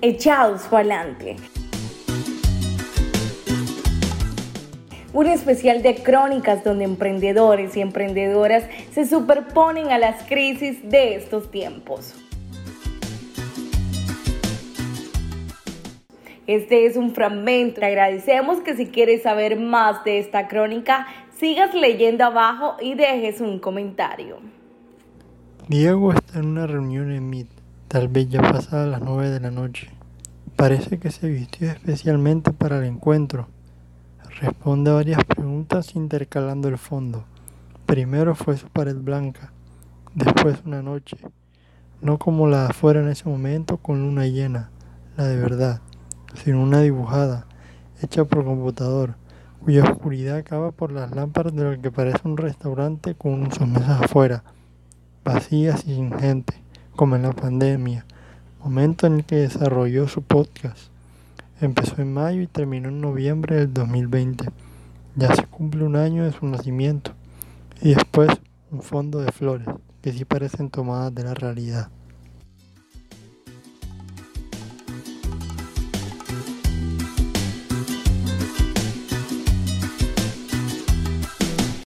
echados para adelante. Un especial de crónicas donde emprendedores y emprendedoras se superponen a las crisis de estos tiempos. Este es un fragmento. Te agradecemos que si quieres saber más de esta crónica, sigas leyendo abajo y dejes un comentario. Diego está en una reunión en Meet, tal vez ya pasada las nueve de la noche. Parece que se vistió especialmente para el encuentro. Responde a varias preguntas intercalando el fondo. Primero fue su pared blanca, después una noche, no como la de afuera en ese momento con luna llena, la de verdad sino una dibujada, hecha por computador, cuya oscuridad acaba por las lámparas de lo que parece un restaurante con sus mesas afuera, vacías y sin gente, como en la pandemia, momento en el que desarrolló su podcast. Empezó en mayo y terminó en noviembre del 2020. Ya se cumple un año de su nacimiento. Y después un fondo de flores, que sí parecen tomadas de la realidad.